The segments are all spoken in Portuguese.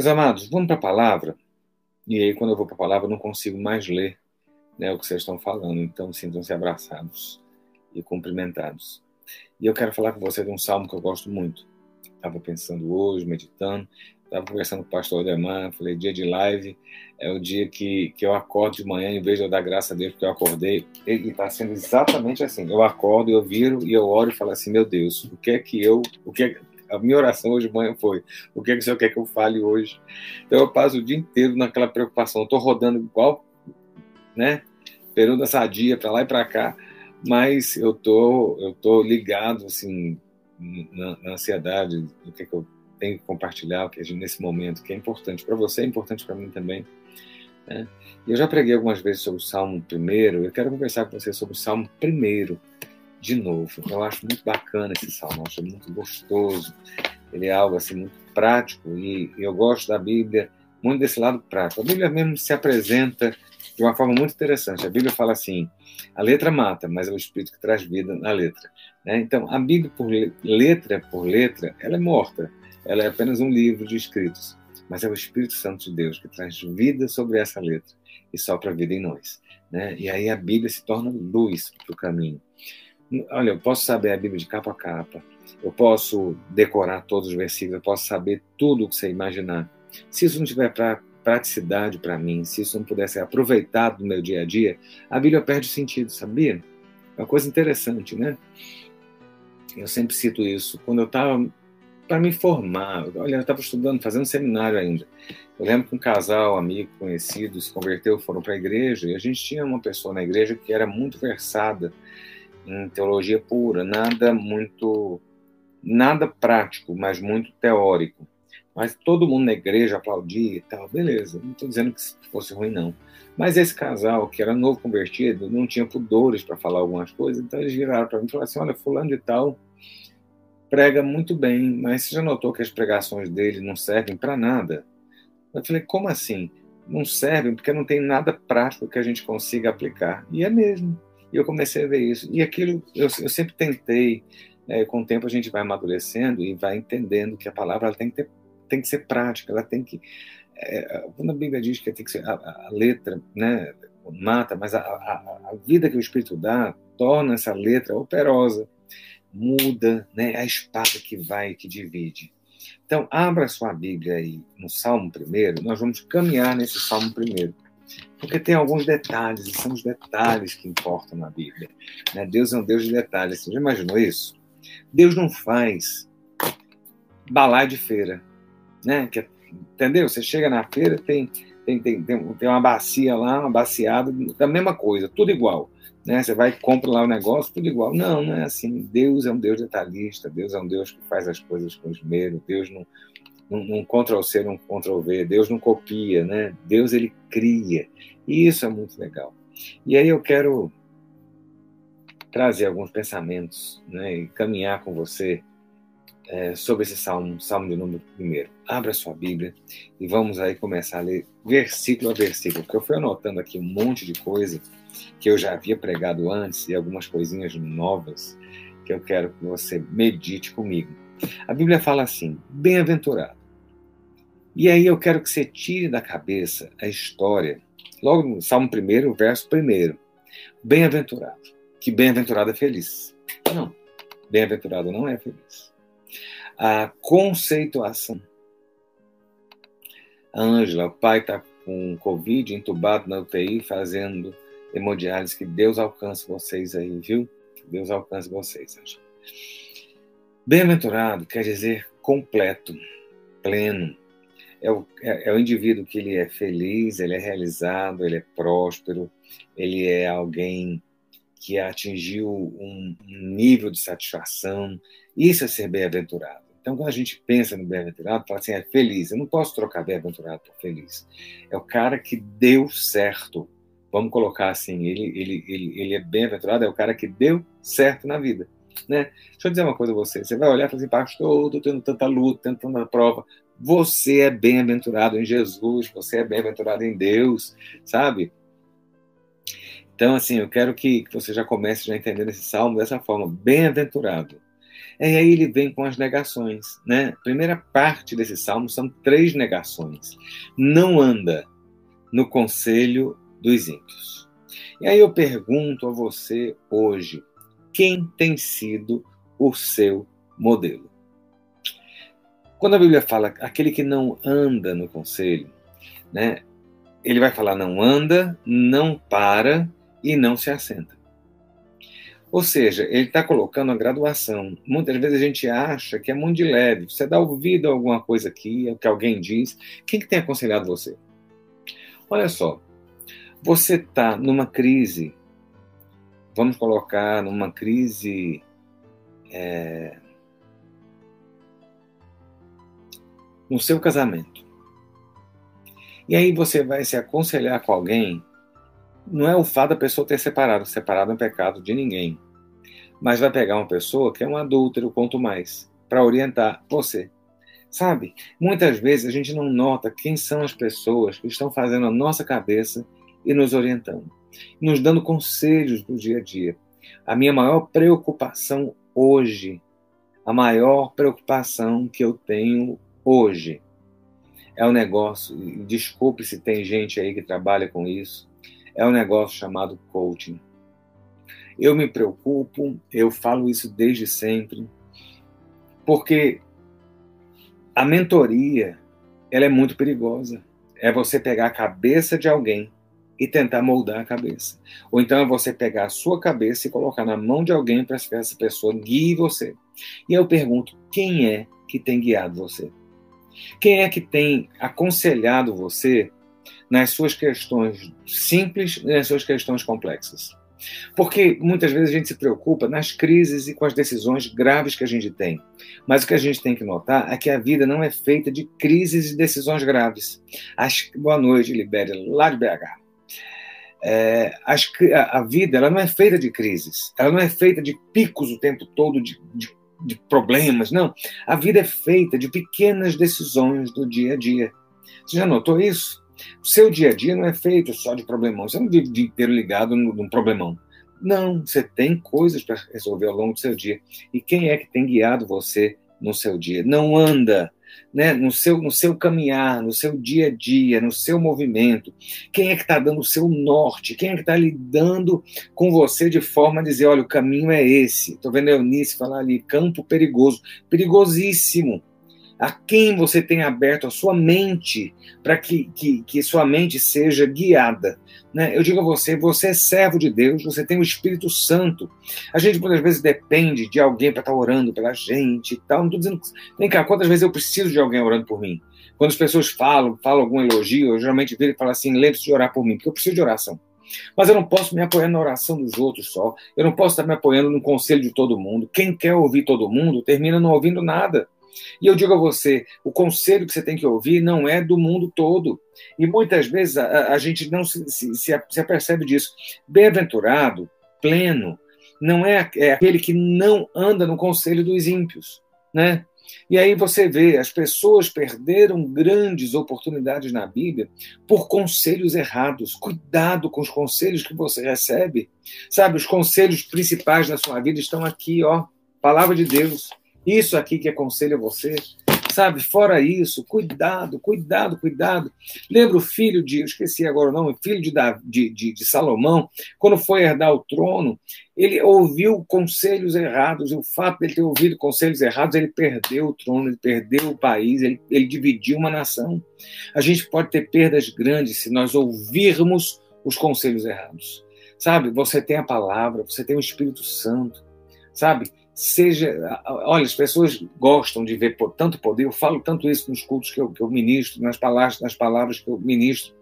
Meus amados, vamos para a palavra. E aí, quando eu vou para a palavra, eu não consigo mais ler né, o que vocês estão falando. Então, sintam-se abraçados e cumprimentados. E eu quero falar com você de um salmo que eu gosto muito. Estava pensando hoje, meditando. Estava conversando com o pastor Ademar, falei, dia de live é o dia que, que eu acordo de manhã, em vez de eu dar graça a Deus porque eu acordei, e está sendo exatamente assim. Eu acordo, eu viro e eu oro e falo assim, meu Deus, o que é que eu, o que é, a minha oração hoje de manhã foi, o que é que o Senhor quer que eu fale hoje? Então eu passo o dia inteiro naquela preocupação, estou rodando igual, né, peru sadia para lá e para cá, mas eu tô, eu tô ligado, assim, na, na ansiedade do que, é que eu tenho que compartilhar que é nesse momento, que é importante para você, é importante para mim também. Né? Eu já preguei algumas vezes sobre o Salmo primeiro, eu quero conversar com você sobre o Salmo primeiro de novo. Eu acho muito bacana esse salmo, acho muito gostoso. Ele é algo assim muito prático e eu gosto da Bíblia muito desse lado prático. A Bíblia mesmo se apresenta de uma forma muito interessante. A Bíblia fala assim: a letra mata, mas é o Espírito que traz vida na letra. Né? Então, a Bíblia por letra por letra, ela é morta ela é apenas um livro de escritos, mas é o Espírito Santo de Deus que traz vida sobre essa letra e sopra vida em nós. Né? E aí a Bíblia se torna luz para o caminho. Olha, eu posso saber a Bíblia de capa a capa, eu posso decorar todos os versículos, eu posso saber tudo o que você imaginar. Se isso não tiver pra, praticidade para mim, se isso não puder ser aproveitado no meu dia a dia, a Bíblia perde sentido, sabia? É uma coisa interessante, né? Eu sempre cito isso. Quando eu estava para me formar. Olha, eu estava estudando, fazendo seminário ainda. Eu lembro que um casal, amigo, conhecido, se converteu, foram para a igreja, e a gente tinha uma pessoa na igreja que era muito versada em teologia pura, nada muito, nada prático, mas muito teórico. Mas todo mundo na igreja aplaudia e tal, beleza, não estou dizendo que fosse ruim, não. Mas esse casal, que era novo convertido, não tinha pudores para falar algumas coisas, então eles viraram para mim e falaram assim: olha, Fulano de Tal prega muito bem, mas você já notou que as pregações dele não servem para nada? Eu falei, como assim? Não servem porque não tem nada prático que a gente consiga aplicar. E é mesmo. E eu comecei a ver isso. E aquilo, eu, eu sempre tentei, é, com o tempo a gente vai amadurecendo e vai entendendo que a palavra tem, que ter, tem que ser prática, ela tem que. É, quando a Bíblia diz que tem que ser a, a letra, né, mata, mas a, a, a vida que o Espírito dá torna essa letra operosa muda, né? A espada que vai, que divide. Então, abra sua Bíblia aí no Salmo primeiro, nós vamos caminhar nesse Salmo primeiro. Porque tem alguns detalhes, e são os detalhes que importam na Bíblia. Né? Deus é um Deus de detalhes. Você já imaginou isso? Deus não faz balai de feira. Né? Que, entendeu? Você chega na feira, tem, tem, tem, tem, uma bacia lá, uma baciada, da mesma coisa, tudo igual né? Você vai e compra lá o negócio, tudo igual. Não, não é assim. Deus é um Deus detalhista, Deus é um Deus que faz as coisas com esmero, Deus não, não, não Ctrl-C, não Ctrl-V, Deus não copia, né? Deus, ele cria. E isso é muito legal. E aí eu quero trazer alguns pensamentos né, e caminhar com você é, sobre esse salmo, salmo de número primeiro. Abra sua Bíblia e vamos aí começar a ler versículo a versículo, porque eu fui anotando aqui um monte de coisa que eu já havia pregado antes e algumas coisinhas novas que eu quero que você medite comigo. A Bíblia fala assim: bem-aventurado. E aí eu quero que você tire da cabeça a história, logo no Salmo 1, verso 1. Bem-aventurado. Que bem-aventurado é feliz. Não, bem-aventurado não é feliz. A conceituação. Ângela, o pai está com Covid, entubado na UTI, fazendo hemodiálise, que Deus alcance vocês aí, viu? Que Deus alcance vocês. Bem-aventurado quer dizer completo, pleno. É o, é, é o indivíduo que ele é feliz, ele é realizado, ele é próspero, ele é alguém que atingiu um nível de satisfação. Isso é ser bem-aventurado. Então, quando a gente pensa no bem-aventurado, fala assim, é feliz. Eu não posso trocar bem-aventurado por feliz. É o cara que deu certo vamos colocar assim, ele, ele, ele, ele é bem-aventurado, é o cara que deu certo na vida. Né? Deixa eu dizer uma coisa a você. Você vai olhar e falar assim, pastor, estou tendo tanta luta, tendo tanta prova. Você é bem-aventurado em Jesus, você é bem-aventurado em Deus, sabe? Então, assim, eu quero que, você já comece já entendendo esse salmo dessa forma. Bem-aventurado E aí ele vem com as negações, né? Primeira parte desse salmo são três negações. Não anda no conselho dos ímpios. E aí eu pergunto a você hoje, quem tem sido o seu modelo? Quando a Bíblia fala aquele que não anda no conselho, né? Ele vai falar não anda, não para e não se assenta. Ou seja, ele está colocando a graduação. Muitas vezes a gente acha que é muito de leve. Você dá ouvido a alguma coisa aqui, é o que alguém diz. Quem que tem aconselhado você? Olha só, você está numa crise, vamos colocar numa crise é, no seu casamento. E aí você vai se aconselhar com alguém não é o fato da pessoa ter separado, separado é um pecado de ninguém. Mas vai pegar uma pessoa que é um adúltero, quanto mais, para orientar você. Sabe? Muitas vezes a gente não nota quem são as pessoas que estão fazendo a nossa cabeça e nos orientando, nos dando conselhos do dia a dia. A minha maior preocupação hoje, a maior preocupação que eu tenho hoje é o negócio. Desculpe se tem gente aí que trabalha com isso é um negócio chamado coaching. Eu me preocupo, eu falo isso desde sempre, porque a mentoria ela é muito perigosa. É você pegar a cabeça de alguém e tentar moldar a cabeça. Ou então é você pegar a sua cabeça e colocar na mão de alguém para que essa pessoa guie você. E eu pergunto: quem é que tem guiado você? Quem é que tem aconselhado você nas suas questões simples e nas suas questões complexas. Porque muitas vezes a gente se preocupa nas crises e com as decisões graves que a gente tem. Mas o que a gente tem que notar é que a vida não é feita de crises e decisões graves. As... Boa noite, Libéria, lá de BH. É, as, a, vida ela não é feita de crises, ela não é feita de picos o tempo todo, de, de, de problemas, não. A vida é feita de pequenas decisões do dia a dia. Você já notou isso? O seu dia a dia não é feito só de problemão. Você não vive o dia inteiro ligado num problemão. Não, você tem coisas para resolver ao longo do seu dia. E quem é que tem guiado você no seu dia? Não anda né, no, seu, no seu caminhar, no seu dia a dia, no seu movimento. Quem é que está dando o seu norte? Quem é que está lidando com você de forma a dizer: olha, o caminho é esse? Estou vendo a Eunice falar ali, campo perigoso. Perigosíssimo a quem você tem aberto a sua mente para que, que, que, sua mente seja guiada. Né? Eu digo a você, você é servo de Deus, você tem o Espírito Santo. A gente muitas vezes depende de alguém para estar tá orando pela gente e tal. Não estou dizendo. Vem cá, quantas vezes eu preciso de alguém orando por mim? Quando as pessoas falam, falam algum elogio, eu geralmente viro e falo assim: lembre-se de orar por mim, porque eu preciso de oração. Mas eu não posso me apoiar na oração dos outros só. Eu não posso estar me apoiando no conselho de todo mundo. Quem quer ouvir todo mundo termina não ouvindo nada. E eu digo a você, o conselho que você tem que ouvir não é do mundo todo. E muitas vezes a, a gente não se, se, se apercebe disso. Bem-aventurado, pleno, não é, é aquele que não anda no conselho dos ímpios, né? E aí você vê, as pessoas perderam grandes oportunidades na Bíblia por conselhos errados. Cuidado com os conselhos que você recebe. Sabe, os conselhos principais da sua vida estão aqui, ó. Palavra de Deus. Isso aqui que aconselho a você, sabe? Fora isso, cuidado, cuidado, cuidado. Lembra o filho de, eu esqueci agora o nome, filho de, de, de, de Salomão, quando foi herdar o trono, ele ouviu conselhos errados, e o fato de ele ter ouvido conselhos errados, ele perdeu o trono, ele perdeu o país, ele, ele dividiu uma nação. A gente pode ter perdas grandes se nós ouvirmos os conselhos errados. Sabe, você tem a palavra, você tem o Espírito Santo, sabe? Seja. Olha, as pessoas gostam de ver tanto poder, eu falo tanto isso nos cultos que eu, que eu ministro, nas palavras, nas palavras que eu ministro.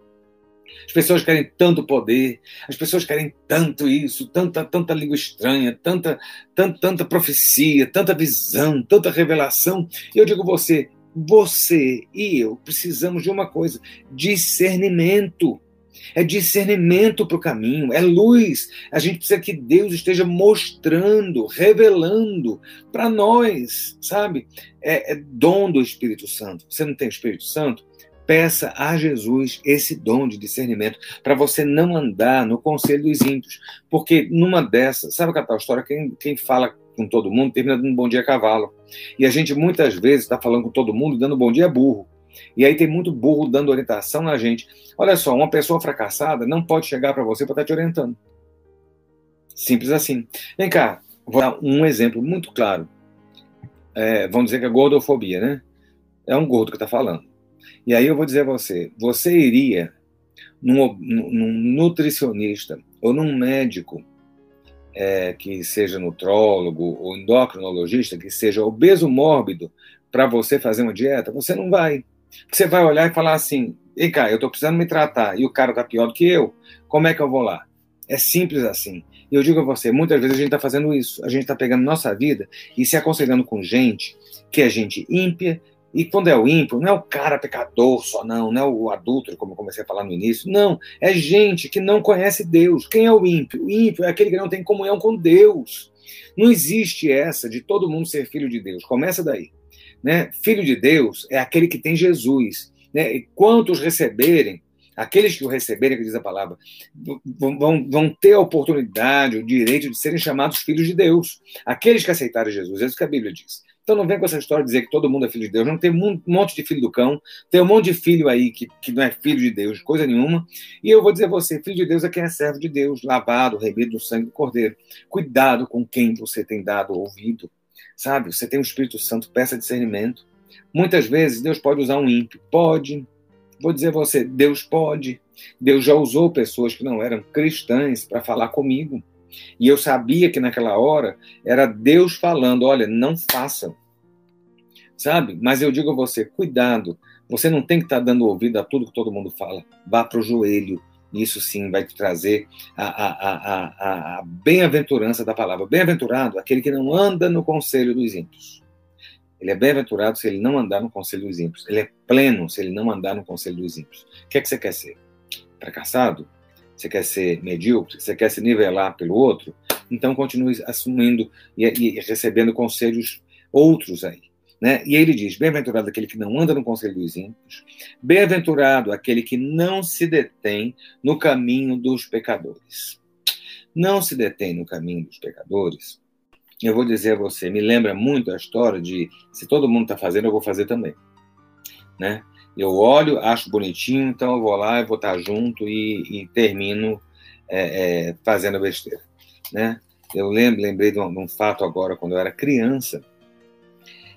As pessoas querem tanto poder, as pessoas querem tanto isso, tanta, tanta língua estranha, tanta, tanta, tanta profecia, tanta visão, tanta revelação. E eu digo você, você e eu precisamos de uma coisa: discernimento é discernimento para o caminho, é luz. A gente precisa que Deus esteja mostrando, revelando para nós, sabe? É, é dom do Espírito Santo. Você não tem Espírito Santo? Peça a Jesus esse dom de discernimento para você não andar no conselho dos ímpios. Porque numa dessas, sabe aquela história? Quem, quem fala com todo mundo, termina dando bom dia a cavalo. E a gente muitas vezes está falando com todo mundo, dando bom dia a burro. E aí tem muito burro dando orientação na gente. Olha só, uma pessoa fracassada não pode chegar para você para estar tá te orientando. Simples assim. Vem cá, vou dar um exemplo muito claro. É, vamos dizer que é gordofobia, né? É um gordo que está falando. E aí eu vou dizer a você: você iria num, num nutricionista ou num médico é, que seja nutrólogo ou endocrinologista, que seja obeso mórbido, para você fazer uma dieta? Você não vai. Você vai olhar e falar assim: ei, cara, eu estou precisando me tratar e o cara está pior do que eu, como é que eu vou lá? É simples assim. E eu digo a você, muitas vezes a gente está fazendo isso. A gente está pegando nossa vida e se aconselhando com gente que é gente ímpia. E quando é o ímpio, não é o cara pecador só, não, não é o adulto, como eu comecei a falar no início. Não, é gente que não conhece Deus. Quem é o ímpio? O ímpio é aquele que não tem comunhão com Deus. Não existe essa de todo mundo ser filho de Deus. Começa daí. Né? Filho de Deus é aquele que tem Jesus. Né? E quantos receberem, aqueles que o receberem, que diz a palavra, vão, vão ter a oportunidade, o direito de serem chamados filhos de Deus. Aqueles que aceitarem Jesus, é isso que a Bíblia diz. Então não vem com essa história de dizer que todo mundo é filho de Deus. Não tem um monte de filho do cão, tem um monte de filho aí que, que não é filho de Deus, coisa nenhuma. E eu vou dizer a você, filho de Deus é quem é servo de Deus, lavado, remido no sangue do Cordeiro. Cuidado com quem você tem dado ouvido. Sabe? Você tem o Espírito Santo, peça discernimento. Muitas vezes Deus pode usar um ímpio. Pode, Vou dizer a você, Deus pode. Deus já usou pessoas que não eram cristãs para falar comigo. E eu sabia que naquela hora era Deus falando: olha, não façam. Sabe? Mas eu digo a você: cuidado. Você não tem que estar tá dando ouvido a tudo que todo mundo fala. Vá para o joelho. Isso sim vai te trazer a, a, a, a bem-aventurança da palavra. Bem-aventurado aquele que não anda no conselho dos ímpios ele é bem-aventurado se ele não andar no conselho dos ímpios. Ele é pleno se ele não andar no conselho dos ímpios. O que é que você quer ser? Fracassado? Você quer ser medíocre? Você quer se nivelar pelo outro? Então continue assumindo e, e recebendo conselhos outros aí. Né? E ele diz: Bem-aventurado aquele que não anda no conselho dos ímpios, bem-aventurado aquele que não se detém no caminho dos pecadores. Não se detém no caminho dos pecadores, eu vou dizer a você, me lembra muito a história de se todo mundo está fazendo, eu vou fazer também. Né? Eu olho, acho bonitinho, então eu vou lá, eu vou estar tá junto e, e termino é, é, fazendo besteira. Né? Eu lembro, lembrei de um, de um, fato agora, quando eu era criança,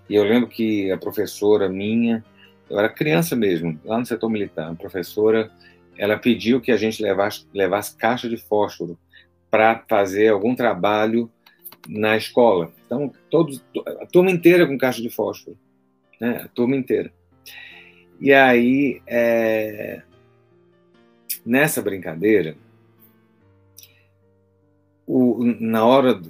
e eu lembro que a professora minha, eu era criança mesmo, lá no setor militar, a professora, ela pediu que a gente levasse, levasse caixa de fósforo para fazer algum trabalho na escola. Então, todos, a turma inteira com caixa de fósforo, né? A turma inteira. E aí, é, nessa brincadeira, o, na hora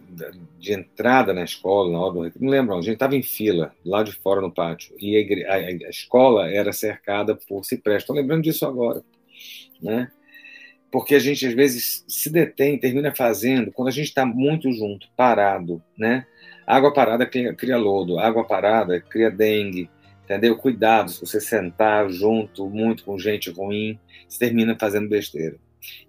de entrada na escola, na hora do não lembro, a gente estava em fila, lá de fora no pátio, e a, a, a escola era cercada por cipreste. Estou lembrando disso agora, né? porque a gente às vezes se detém, termina fazendo, quando a gente está muito junto, parado, né? Água parada cria, cria, lodo, água parada cria dengue, entendeu? Cuidado, se você sentar junto muito com gente ruim, você termina fazendo besteira.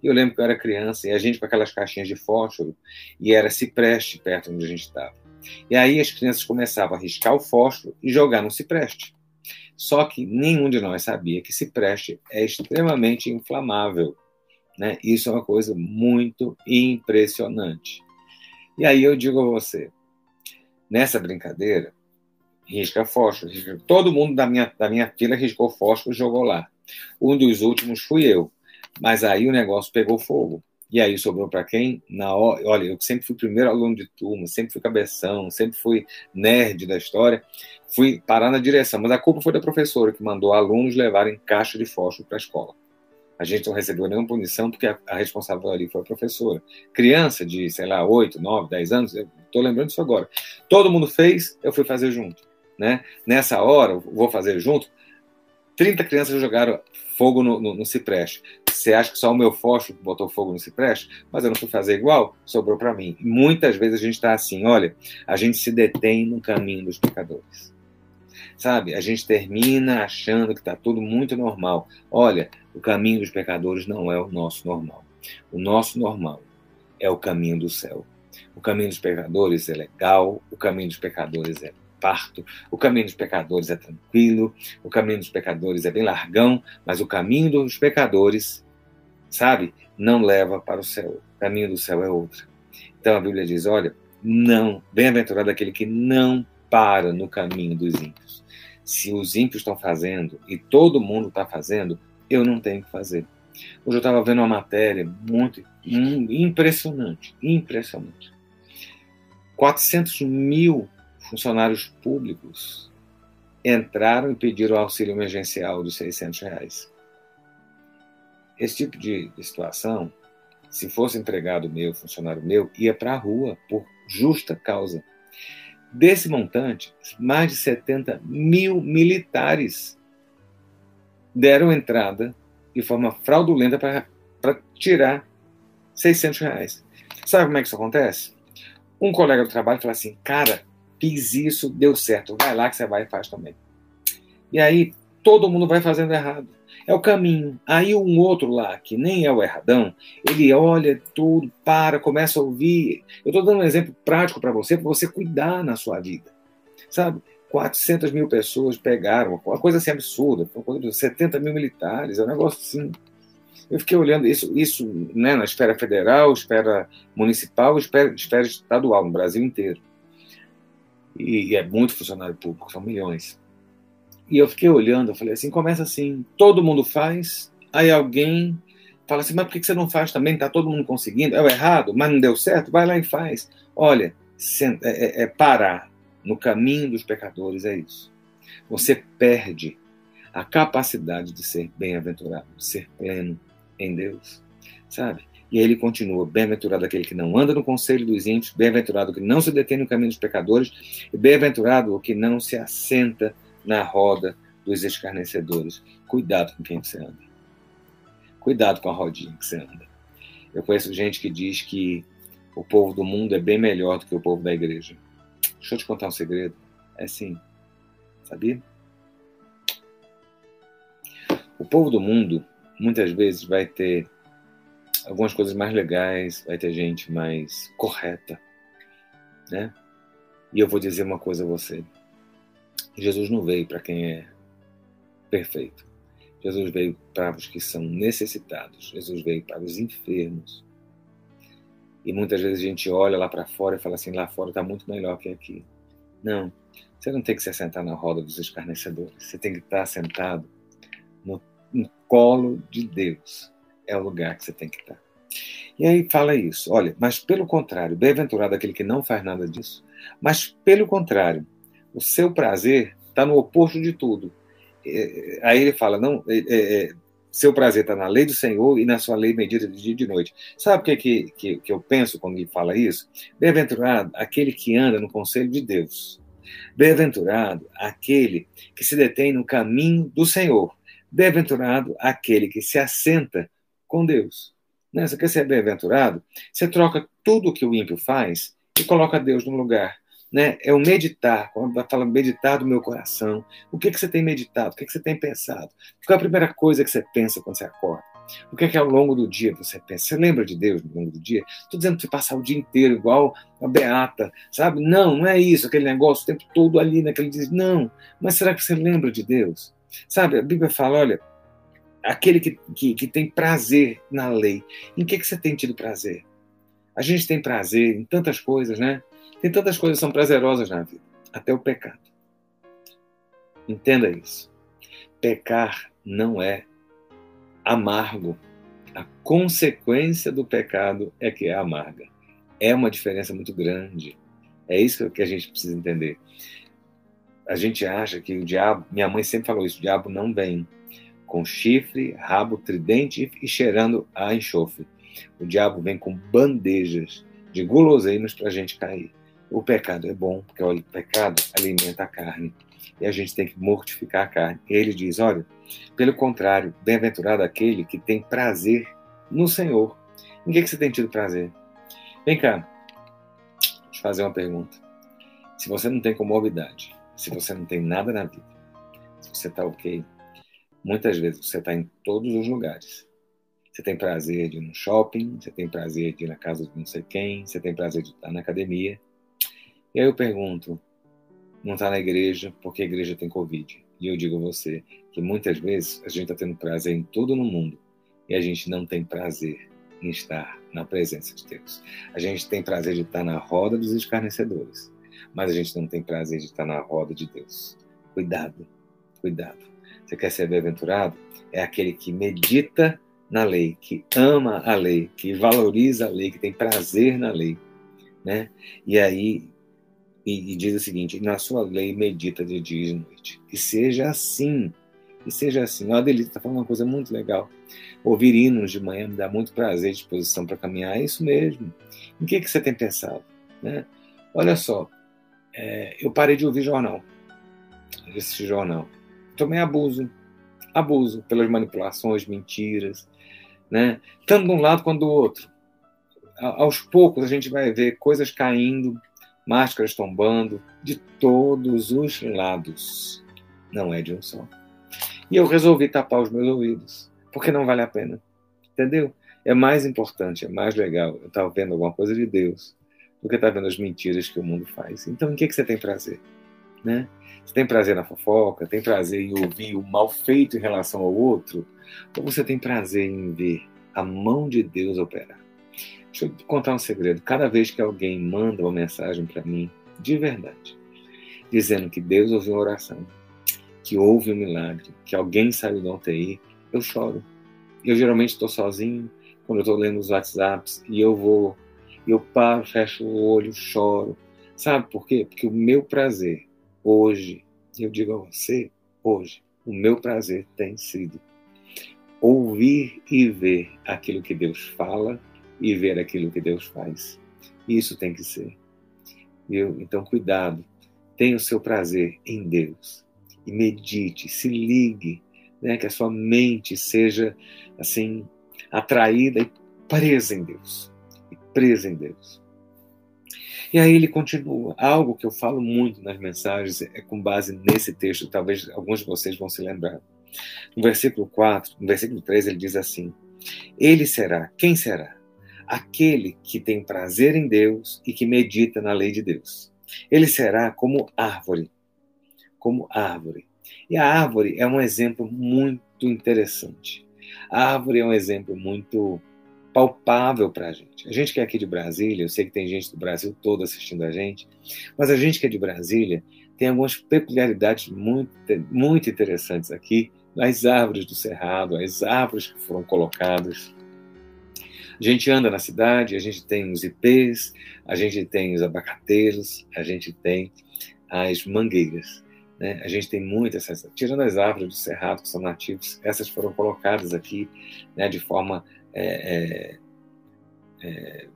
Eu lembro que eu era criança e a gente com aquelas caixinhas de fósforo e era cipreste perto onde a gente estava. E aí as crianças começavam a riscar o fósforo e jogar no cipreste. Só que nenhum de nós sabia que cipreste é extremamente inflamável né? Isso é uma coisa muito impressionante. E aí eu digo a você, nessa brincadeira, risca fósforo. Risca... Todo mundo da minha, da minha fila riscou fósforo e jogou lá. Um dos últimos fui eu. Mas aí o negócio pegou fogo. E aí sobrou para quem? Na olha, eu sempre fui primeiro aluno de turma, sempre fui cabeção, sempre fui nerd da história, fui parar na direção. Mas a culpa foi da professora que mandou alunos levarem caixa de fósforo para a escola. A gente não recebeu nenhuma punição porque a, a responsável ali foi a professora. Criança de, sei lá, 8, 9, 10 anos, eu estou lembrando disso agora. Todo mundo fez, eu fui fazer junto. Né? Nessa hora, vou fazer junto. 30 crianças jogaram fogo no, no, no cipreste. Você acha que só o meu fósforo botou fogo no cipreste? Mas eu não fui fazer igual? Sobrou para mim. Muitas vezes a gente está assim, olha, a gente se detém no caminho dos pecadores. Sabe? A gente termina achando que está tudo muito normal. Olha, o caminho dos pecadores não é o nosso normal. O nosso normal é o caminho do céu. O caminho dos pecadores é legal, o caminho dos pecadores é parto, o caminho dos pecadores é tranquilo, o caminho dos pecadores é bem largão, mas o caminho dos pecadores, sabe, não leva para o céu. O caminho do céu é outro. Então a Bíblia diz: olha, não, bem-aventurado aquele que não para no caminho dos ímpios. Se os ímpios estão fazendo e todo mundo está fazendo, eu não tenho que fazer. Hoje eu estava vendo uma matéria muito impressionante, impressionante. 400 mil funcionários públicos entraram e pediram auxílio emergencial de 600 reais. Esse tipo de situação, se fosse empregado meu, funcionário meu, ia para a rua por justa causa. Desse montante, mais de 70 mil militares deram entrada de forma fraudulenta para tirar 600 reais. Sabe como é que isso acontece? Um colega do trabalho fala assim, cara, fiz isso, deu certo, vai lá que você vai e faz também. E aí todo mundo vai fazendo errado. É o caminho. Aí um outro lá, que nem é o erradão, ele olha tudo, para, começa a ouvir. Eu estou dando um exemplo prático para você, para você cuidar na sua vida. Sabe? 400 mil pessoas pegaram, uma coisa assim absurda, 70 mil militares, é um negócio assim. Eu fiquei olhando isso, isso né, na esfera federal, esfera municipal, esfera, esfera estadual, no Brasil inteiro. E, e é muito funcionário público, são milhões. E eu fiquei olhando, eu falei assim, começa assim, todo mundo faz, aí alguém fala assim, mas por que você não faz também? Está todo mundo conseguindo? É o errado, mas não deu certo? Vai lá e faz. Olha, é, é, é parar no caminho dos pecadores, é isso. Você perde a capacidade de ser bem-aventurado, de ser pleno em Deus, sabe? E aí ele continua: bem-aventurado aquele que não anda no conselho dos ímpios, bem-aventurado que não se detém no caminho dos pecadores, e bem-aventurado o que não se assenta na roda dos escarnecedores. Cuidado com quem você anda. Cuidado com a rodinha que você anda. Eu conheço gente que diz que o povo do mundo é bem melhor do que o povo da igreja. Deixa eu te contar um segredo. É sim. Sabia? O povo do mundo muitas vezes vai ter algumas coisas mais legais, vai ter gente mais correta, né? E eu vou dizer uma coisa a você. Jesus não veio para quem é perfeito. Jesus veio para os que são necessitados. Jesus veio para os enfermos. E muitas vezes a gente olha lá para fora e fala assim: lá fora está muito melhor que aqui. Não. Você não tem que se sentar na roda dos escarnecedores. Você tem que estar sentado no, no colo de Deus. É o lugar que você tem que estar. E aí fala isso. Olha, mas pelo contrário, bem-aventurado aquele que não faz nada disso. Mas pelo contrário, o seu prazer está no oposto de tudo. É, aí ele fala, não, é, é, seu prazer está na lei do Senhor e na sua lei medida de dia e de noite. Sabe o que, que, que, que eu penso quando ele fala isso? Bem-aventurado aquele que anda no conselho de Deus. Bem-aventurado aquele que se detém no caminho do Senhor. Bem-aventurado aquele que se assenta com Deus. Né? Você quer ser bem-aventurado? Você troca tudo o que o ímpio faz e coloca Deus no lugar né? É o meditar, quando fala meditar do meu coração. O que, que você tem meditado? O que, que você tem pensado? Qual é a primeira coisa que você pensa quando você acorda? O que é que ao longo do dia você pensa? Você lembra de Deus no longo do dia? Estou dizendo que você passar o dia inteiro igual a Beata, sabe? Não, não é isso, aquele negócio o tempo todo ali naquele dia. Não, mas será que você lembra de Deus? Sabe, a Bíblia fala, olha, aquele que, que, que tem prazer na lei. Em que, que você tem tido prazer? A gente tem prazer em tantas coisas, né? Tem tantas coisas que são prazerosas na vida, até o pecado. Entenda isso. Pecar não é amargo. A consequência do pecado é que é amarga. É uma diferença muito grande. É isso que a gente precisa entender. A gente acha que o diabo, minha mãe sempre falou isso, o diabo não vem com chifre, rabo tridente e cheirando a enxofre. O diabo vem com bandejas de guloseimas para a gente cair. O pecado é bom, porque o pecado alimenta a carne. E a gente tem que mortificar a carne. E ele diz: olha, pelo contrário, bem-aventurado aquele que tem prazer no Senhor. Em que, que você tem tido prazer? Vem cá, deixa eu fazer uma pergunta. Se você não tem comorbidade, se você não tem nada na vida, se você está ok, muitas vezes você está em todos os lugares. Você tem prazer de ir no shopping, você tem prazer de ir na casa de não sei quem, você tem prazer de estar na academia. E aí eu pergunto, não está na igreja porque a igreja tem Covid. E eu digo a você que muitas vezes a gente está tendo prazer em tudo no mundo e a gente não tem prazer em estar na presença de Deus. A gente tem prazer de estar na roda dos escarnecedores, mas a gente não tem prazer de estar na roda de Deus. Cuidado, cuidado. Você quer ser bem-aventurado? É aquele que medita na lei, que ama a lei, que valoriza a lei, que tem prazer na lei, né? E aí e, e diz o seguinte: na sua lei medita de dia e de noite. Que seja assim, que seja assim. O Adelita está falando uma coisa muito legal. Ouvir hinos de manhã me dá muito prazer, disposição para caminhar. É isso mesmo. Em que, que você tem pensado? Né? Olha só, é, eu parei de ouvir jornal, assistir jornal. Tomei abuso, abuso pelas manipulações, mentiras, né? Tanto de um lado quanto do outro. A, aos poucos a gente vai ver coisas caindo, máscaras tombando, de todos os lados. Não é de um só. E eu resolvi tapar os meus ouvidos, porque não vale a pena. Entendeu? É mais importante, é mais legal eu estar vendo alguma coisa de Deus do que estar vendo as mentiras que o mundo faz. Então, em que, que você tem prazer? Né? Você tem prazer na fofoca? Tem prazer em ouvir o mal feito em relação ao outro? Ou você tem prazer em ver a mão de Deus operar? Deixa eu contar um segredo. Cada vez que alguém manda uma mensagem para mim, de verdade, dizendo que Deus ouviu a oração, que houve um milagre, que alguém saiu da UTI, eu choro. Eu geralmente estou sozinho, quando eu estou lendo os WhatsApps, e eu vou, eu paro, fecho o olho, choro. Sabe por quê? Porque o meu prazer hoje, eu digo a você, hoje, o meu prazer tem sido ouvir e ver aquilo que Deus fala e ver aquilo que Deus faz. Isso tem que ser. Viu? Então, cuidado. Tenha o seu prazer em Deus e medite, se ligue, né, que a sua mente seja assim atraída e presa em Deus, e presa em Deus. E aí ele continua. Algo que eu falo muito nas mensagens é com base nesse texto, talvez alguns de vocês vão se lembrar. No versículo 4, no versículo 3, ele diz assim: Ele será, quem será? Aquele que tem prazer em Deus e que medita na lei de Deus. Ele será como árvore como árvore. E a árvore é um exemplo muito interessante. A árvore é um exemplo muito palpável para a gente. A gente que é aqui de Brasília, eu sei que tem gente do Brasil todo assistindo a gente, mas a gente que é de Brasília tem algumas peculiaridades muito, muito interessantes aqui nas árvores do Cerrado, as árvores que foram colocadas. A gente anda na cidade, a gente tem os ipês, a gente tem os abacateiros, a gente tem as mangueiras. Né? A gente tem muitas, essas, tirando as árvores do cerrado que são nativos, essas foram colocadas aqui né, de forma é, é, é,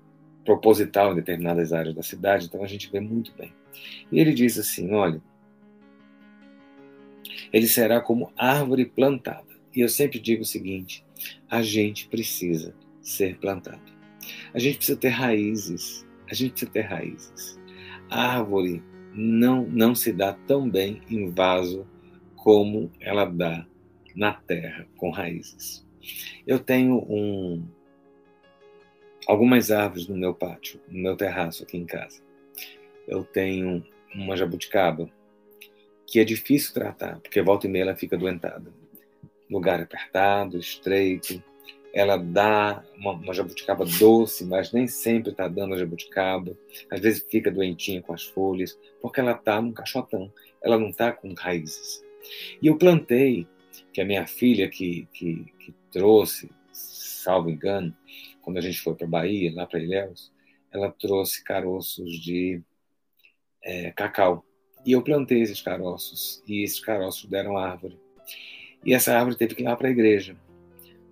proposital em determinadas áreas da cidade, então a gente vê muito bem. E ele diz assim: olha, ele será como árvore plantada. E eu sempre digo o seguinte: a gente precisa ser plantado. A gente precisa ter raízes. A gente precisa ter raízes. A árvore não, não se dá tão bem em vaso como ela dá na terra, com raízes. Eu tenho um, algumas árvores no meu pátio, no meu terraço aqui em casa. Eu tenho uma jabuticaba que é difícil tratar, porque volta e meia ela fica doentada. Lugar apertado, estreito, ela dá uma, uma jabuticaba doce, mas nem sempre está dando a jabuticaba. Às vezes fica doentinha com as folhas, porque ela está num caixotão, ela não está com raízes. E eu plantei, que a minha filha que, que, que trouxe, salvo engano, quando a gente foi para Bahia, lá para Ilhéus, ela trouxe caroços de é, cacau. E eu plantei esses caroços, e esses caroços deram árvore. E essa árvore teve que ir lá para a igreja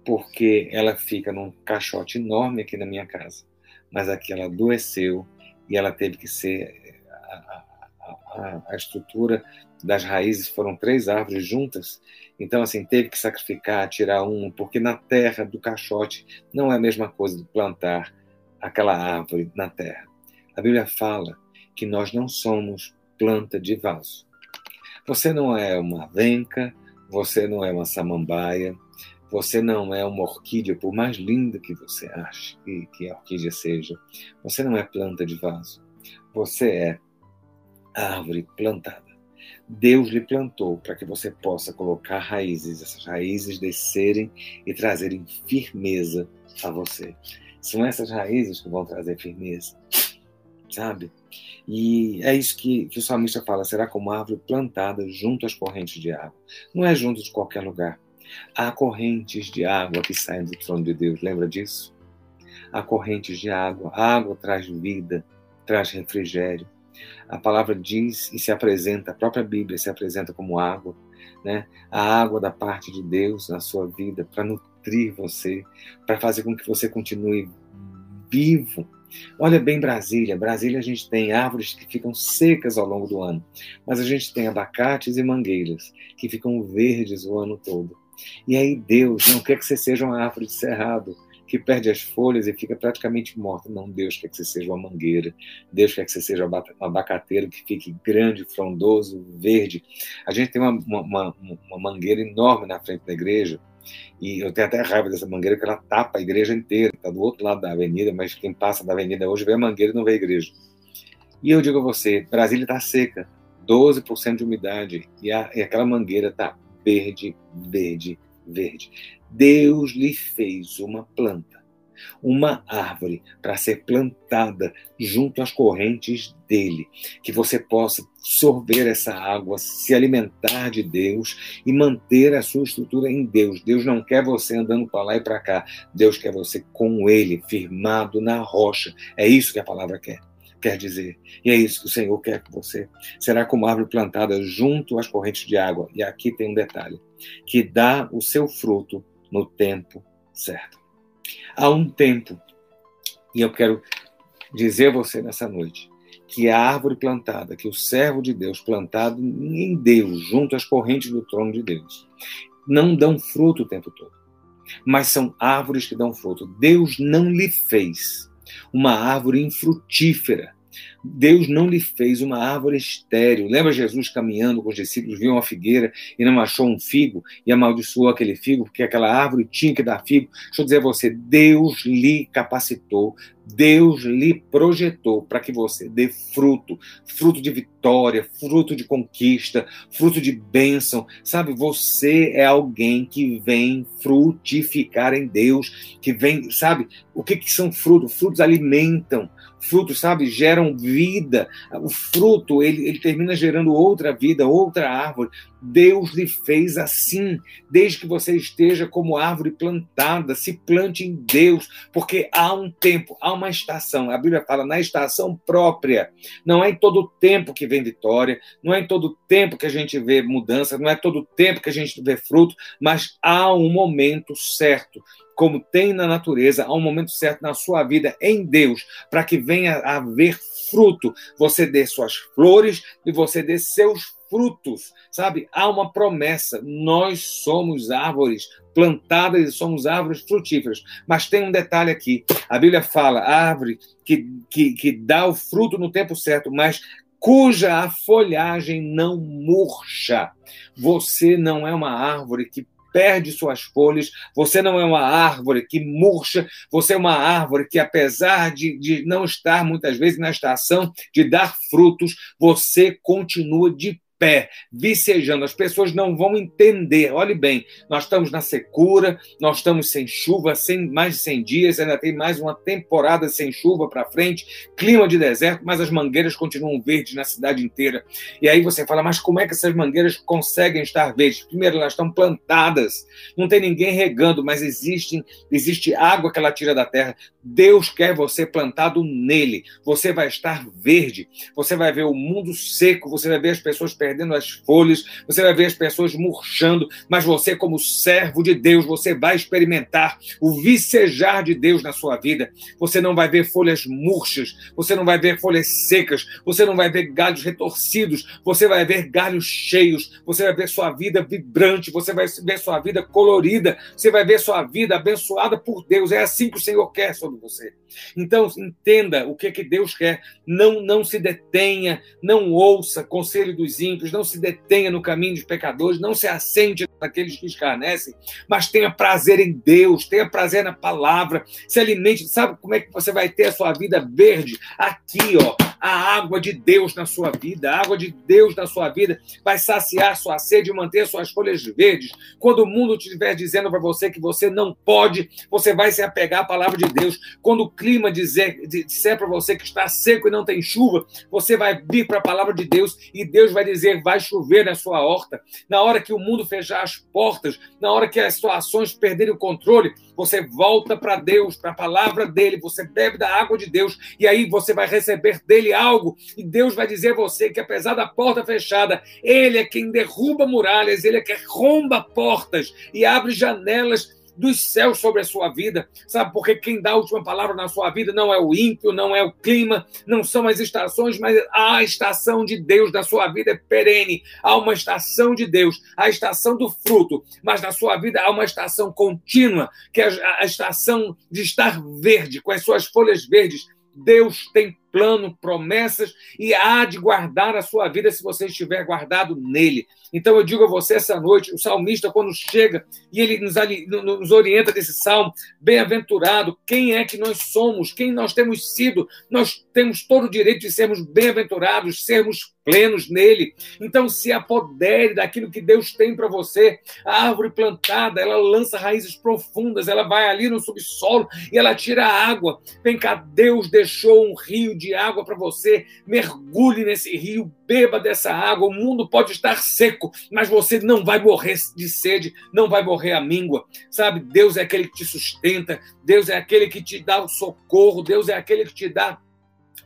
porque ela fica num caixote enorme aqui na minha casa. Mas aqui ela adoeceu e ela teve que ser. A, a, a, estrutura das raízes foram três árvores juntas, então, assim, teve que sacrificar, tirar um, porque na terra do caixote não é a mesma coisa de plantar aquela árvore na terra. A Bíblia fala que nós não somos planta de vaso. Você não é uma venca, você não é uma samambaia, Você não é uma orquídea, por mais linda que você ache que, que a orquídea seja. Você não é planta de vaso. Você é árvore plantada. Deus lhe plantou para que você possa colocar raízes, essas raízes descerem e trazerem firmeza a você. São essas raízes que vão trazer firmeza, sabe? E é isso que, que o salmista fala: será como árvore plantada junto às correntes de água. Não é junto de qualquer lugar. Há correntes de água que saem do trono de Deus, lembra disso? Há correntes de água. A água traz vida, traz refrigério. A palavra diz e se apresenta, a própria Bíblia se apresenta como água, né? A água da parte de Deus na sua vida para nutrir você, para fazer com que você continue vivo. Olha bem Brasília. Brasília a gente tem árvores que ficam secas ao longo do ano, mas a gente tem abacates e mangueiras que ficam verdes o ano todo. E aí Deus não quer que você seja uma árvore de cerrado, que perde as folhas e fica praticamente morta. Não, Deus quer que você seja uma mangueira. Deus quer que você seja um abacateiro que fique grande, frondoso, verde. A gente tem uma, uma, uma mangueira enorme na frente da igreja. E eu tenho até raiva dessa mangueira, porque ela tapa a igreja inteira. Está do outro lado da avenida, mas quem passa da avenida hoje vê a mangueira e não vê a igreja. E eu digo a você: Brasília está seca, 12% de umidade, e, a, e aquela mangueira está verde, verde, verde. Deus lhe fez uma planta, uma árvore para ser plantada junto às correntes dele, que você possa sorver essa água, se alimentar de Deus e manter a sua estrutura em Deus. Deus não quer você andando para lá e para cá. Deus quer você com ele, firmado na rocha. É isso que a palavra quer quer dizer. E é isso que o Senhor quer que você. Será como árvore plantada junto às correntes de água. E aqui tem um detalhe: que dá o seu fruto no tempo certo. Há um tempo, e eu quero dizer a você nessa noite, que a árvore plantada, que o servo de Deus plantado em Deus, junto às correntes do trono de Deus, não dão fruto o tempo todo, mas são árvores que dão fruto. Deus não lhe fez uma árvore infrutífera Deus não lhe fez uma árvore estéril. Lembra Jesus caminhando com os discípulos, viu uma figueira e não achou um figo e amaldiçoou aquele figo, porque aquela árvore tinha que dar figo. Deixa eu dizer a você: Deus lhe capacitou, Deus lhe projetou para que você dê fruto, fruto de vitória, fruto de conquista, fruto de bênção. Sabe, você é alguém que vem frutificar em Deus, que vem, sabe, o que, que são frutos? Frutos alimentam, frutos, sabe, geram vida. O fruto, ele, ele termina gerando outra vida, outra árvore. Deus lhe fez assim, desde que você esteja como árvore plantada, se plante em Deus, porque há um tempo, há uma estação. A Bíblia fala na estação própria. Não é em todo tempo que vem vitória, não é em todo tempo que a gente vê mudança, não é todo tempo que a gente vê fruto, mas há um momento certo como tem na natureza, há um momento certo na sua vida em Deus, para que venha a haver fruto. Você dê suas flores e você dê seus frutos, sabe? Há uma promessa. Nós somos árvores plantadas e somos árvores frutíferas. Mas tem um detalhe aqui: a Bíblia fala, árvore que, que, que dá o fruto no tempo certo, mas cuja a folhagem não murcha. Você não é uma árvore que perde suas folhas, você não é uma árvore que murcha, você é uma árvore que, apesar de, de não estar muitas vezes na estação de dar frutos, você continua de pé, vicejando. As pessoas não vão entender. Olhe bem, nós estamos na secura, nós estamos sem chuva, sem mais de 100 dias, ainda tem mais uma temporada sem chuva para frente, clima de deserto, mas as mangueiras continuam verdes na cidade inteira. E aí você fala, mas como é que essas mangueiras conseguem estar verdes? Primeiro, elas estão plantadas, não tem ninguém regando, mas existe, existe água que ela tira da terra. Deus quer você plantado nele. Você vai estar verde, você vai ver o mundo seco, você vai ver as pessoas perdendo as folhas, você vai ver as pessoas murchando, mas você, como servo de Deus, você vai experimentar o vicejar de Deus na sua vida. Você não vai ver folhas murchas, você não vai ver folhas secas, você não vai ver galhos retorcidos, você vai ver galhos cheios, você vai ver sua vida vibrante, você vai ver sua vida colorida, você vai ver sua vida abençoada por Deus. É assim que o Senhor quer sobre você. Então, entenda o que, que Deus quer. Não, não se detenha, não ouça conselho dos ímpios ímpios, não se detenha no caminho dos pecadores, não se assente naqueles que escarnecem, mas tenha prazer em Deus, tenha prazer na palavra, se alimente. Sabe como é que você vai ter a sua vida verde? Aqui, ó, a água de Deus na sua vida, a água de Deus na sua vida vai saciar sua sede e manter suas folhas verdes. Quando o mundo estiver dizendo para você que você não pode, você vai se apegar à palavra de Deus. Quando o clima dizer, disser para você que está seco e não tem chuva, você vai vir para a palavra de Deus e Deus vai dizer: vai chover na sua horta. Na hora que o mundo fechar as portas, na hora que as situações perderem o controle, você volta para Deus, para a palavra dele, você bebe da água de Deus e aí você vai receber dele algo e Deus vai dizer a você que apesar da porta fechada, ele é quem derruba muralhas, ele é quem romba portas e abre janelas dos céus sobre a sua vida, sabe? Porque quem dá a última palavra na sua vida não é o ímpio, não é o clima, não são as estações, mas a estação de Deus na sua vida é perene. Há uma estação de Deus, a estação do fruto, mas na sua vida há uma estação contínua, que é a estação de estar verde, com as suas folhas verdes. Deus tem plano, promessas e há de guardar a sua vida se você estiver guardado nele. Então eu digo a você essa noite, o salmista, quando chega e ele nos, nos orienta desse salmo, bem-aventurado, quem é que nós somos, quem nós temos sido, nós temos todo o direito de sermos bem-aventurados, sermos plenos nele. Então se apodere daquilo que Deus tem para você. A árvore plantada, ela lança raízes profundas, ela vai ali no subsolo e ela tira água. Vem cá, Deus deixou um rio de água para você, mergulhe nesse rio, beba dessa água. O mundo pode estar seco, mas você não vai morrer de sede, não vai morrer a míngua. Sabe? Deus é aquele que te sustenta, Deus é aquele que te dá o socorro, Deus é aquele que te dá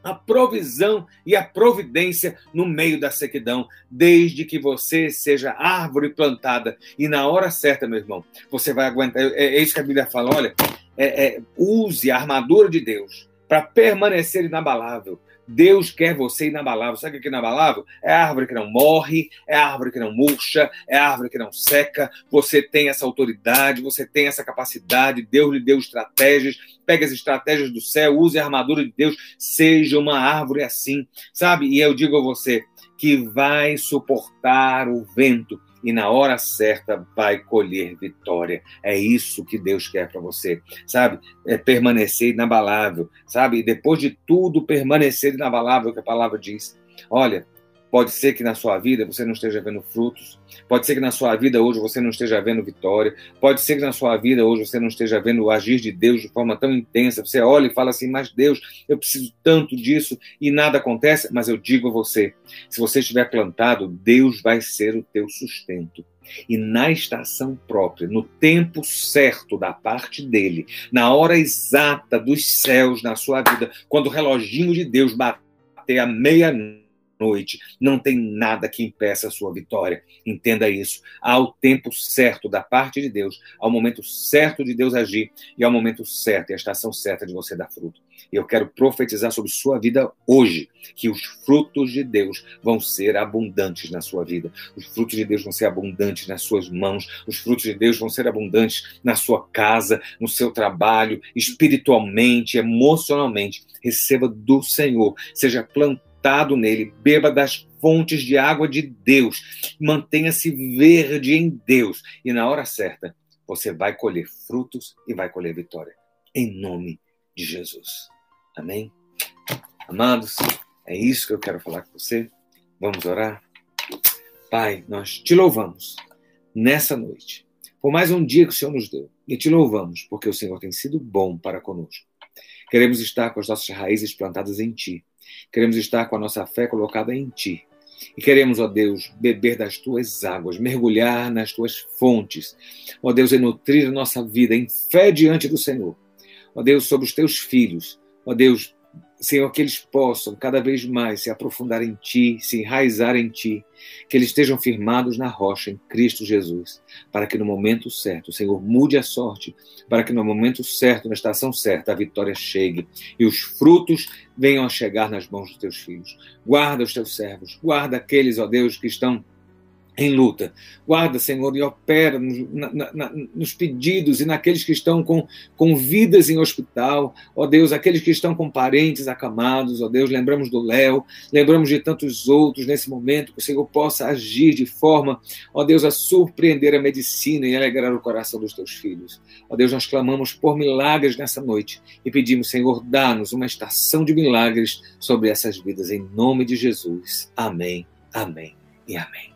a provisão e a providência no meio da sequidão, desde que você seja árvore plantada e na hora certa, meu irmão, você vai aguentar. É, é isso que a Bíblia fala. Olha, é, é, use a armadura de Deus para permanecer inabalável. Deus quer você inabalável. Sabe o que é inabalável? É a árvore que não morre, é a árvore que não murcha, é a árvore que não seca. Você tem essa autoridade, você tem essa capacidade. Deus lhe deu estratégias. Pegue as estratégias do céu, use a armadura de Deus. Seja uma árvore assim, sabe? E eu digo a você que vai suportar o vento e na hora certa vai colher vitória. É isso que Deus quer para você, sabe? É permanecer inabalável, sabe? Depois de tudo, permanecer inabalável, que a palavra diz. Olha, Pode ser que na sua vida você não esteja vendo frutos. Pode ser que na sua vida hoje você não esteja vendo vitória. Pode ser que na sua vida hoje você não esteja vendo o agir de Deus de forma tão intensa. Você olha e fala assim: Mas Deus, eu preciso tanto disso e nada acontece. Mas eu digo a você: se você estiver plantado, Deus vai ser o teu sustento. E na estação própria, no tempo certo da parte dele, na hora exata dos céus na sua vida, quando o reloginho de Deus bater a meia-noite noite. Não tem nada que impeça a sua vitória. Entenda isso. Há o tempo certo da parte de Deus, há o momento certo de Deus agir e há o momento certo e a estação certa de você dar fruto. E eu quero profetizar sobre sua vida hoje que os frutos de Deus vão ser abundantes na sua vida. Os frutos de Deus vão ser abundantes nas suas mãos. Os frutos de Deus vão ser abundantes na sua casa, no seu trabalho, espiritualmente, emocionalmente. Receba do Senhor. Seja plantado plantado nele, beba das fontes de água de Deus, mantenha-se verde em Deus, e na hora certa você vai colher frutos e vai colher vitória. Em nome de Jesus. Amém? Amados, é isso que eu quero falar com você. Vamos orar? Pai, nós te louvamos nessa noite, por mais um dia que o Senhor nos deu, e te louvamos porque o Senhor tem sido bom para conosco. Queremos estar com as nossas raízes plantadas em Ti Queremos estar com a nossa fé colocada em Ti. E queremos, ó Deus, beber das tuas águas, mergulhar nas tuas fontes. Ó Deus, e nutrir a nossa vida em fé diante do Senhor. Ó Deus, sobre os teus filhos. Ó Deus, Senhor, que eles possam cada vez mais se aprofundar em Ti, se enraizar em Ti, que eles estejam firmados na rocha, em Cristo Jesus, para que no momento certo, Senhor, mude a sorte, para que no momento certo, na estação certa, a vitória chegue e os frutos venham a chegar nas mãos dos Teus filhos. Guarda os Teus servos, guarda aqueles, ó Deus, que estão em luta. Guarda, Senhor, e opera na, na, nos pedidos e naqueles que estão com, com vidas em hospital. Ó Deus, aqueles que estão com parentes acamados. Ó Deus, lembramos do Léo, lembramos de tantos outros nesse momento, que o Senhor possa agir de forma, ó Deus, a surpreender a medicina e alegrar o coração dos teus filhos. Ó Deus, nós clamamos por milagres nessa noite e pedimos, Senhor, dá-nos uma estação de milagres sobre essas vidas, em nome de Jesus. Amém, amém e amém.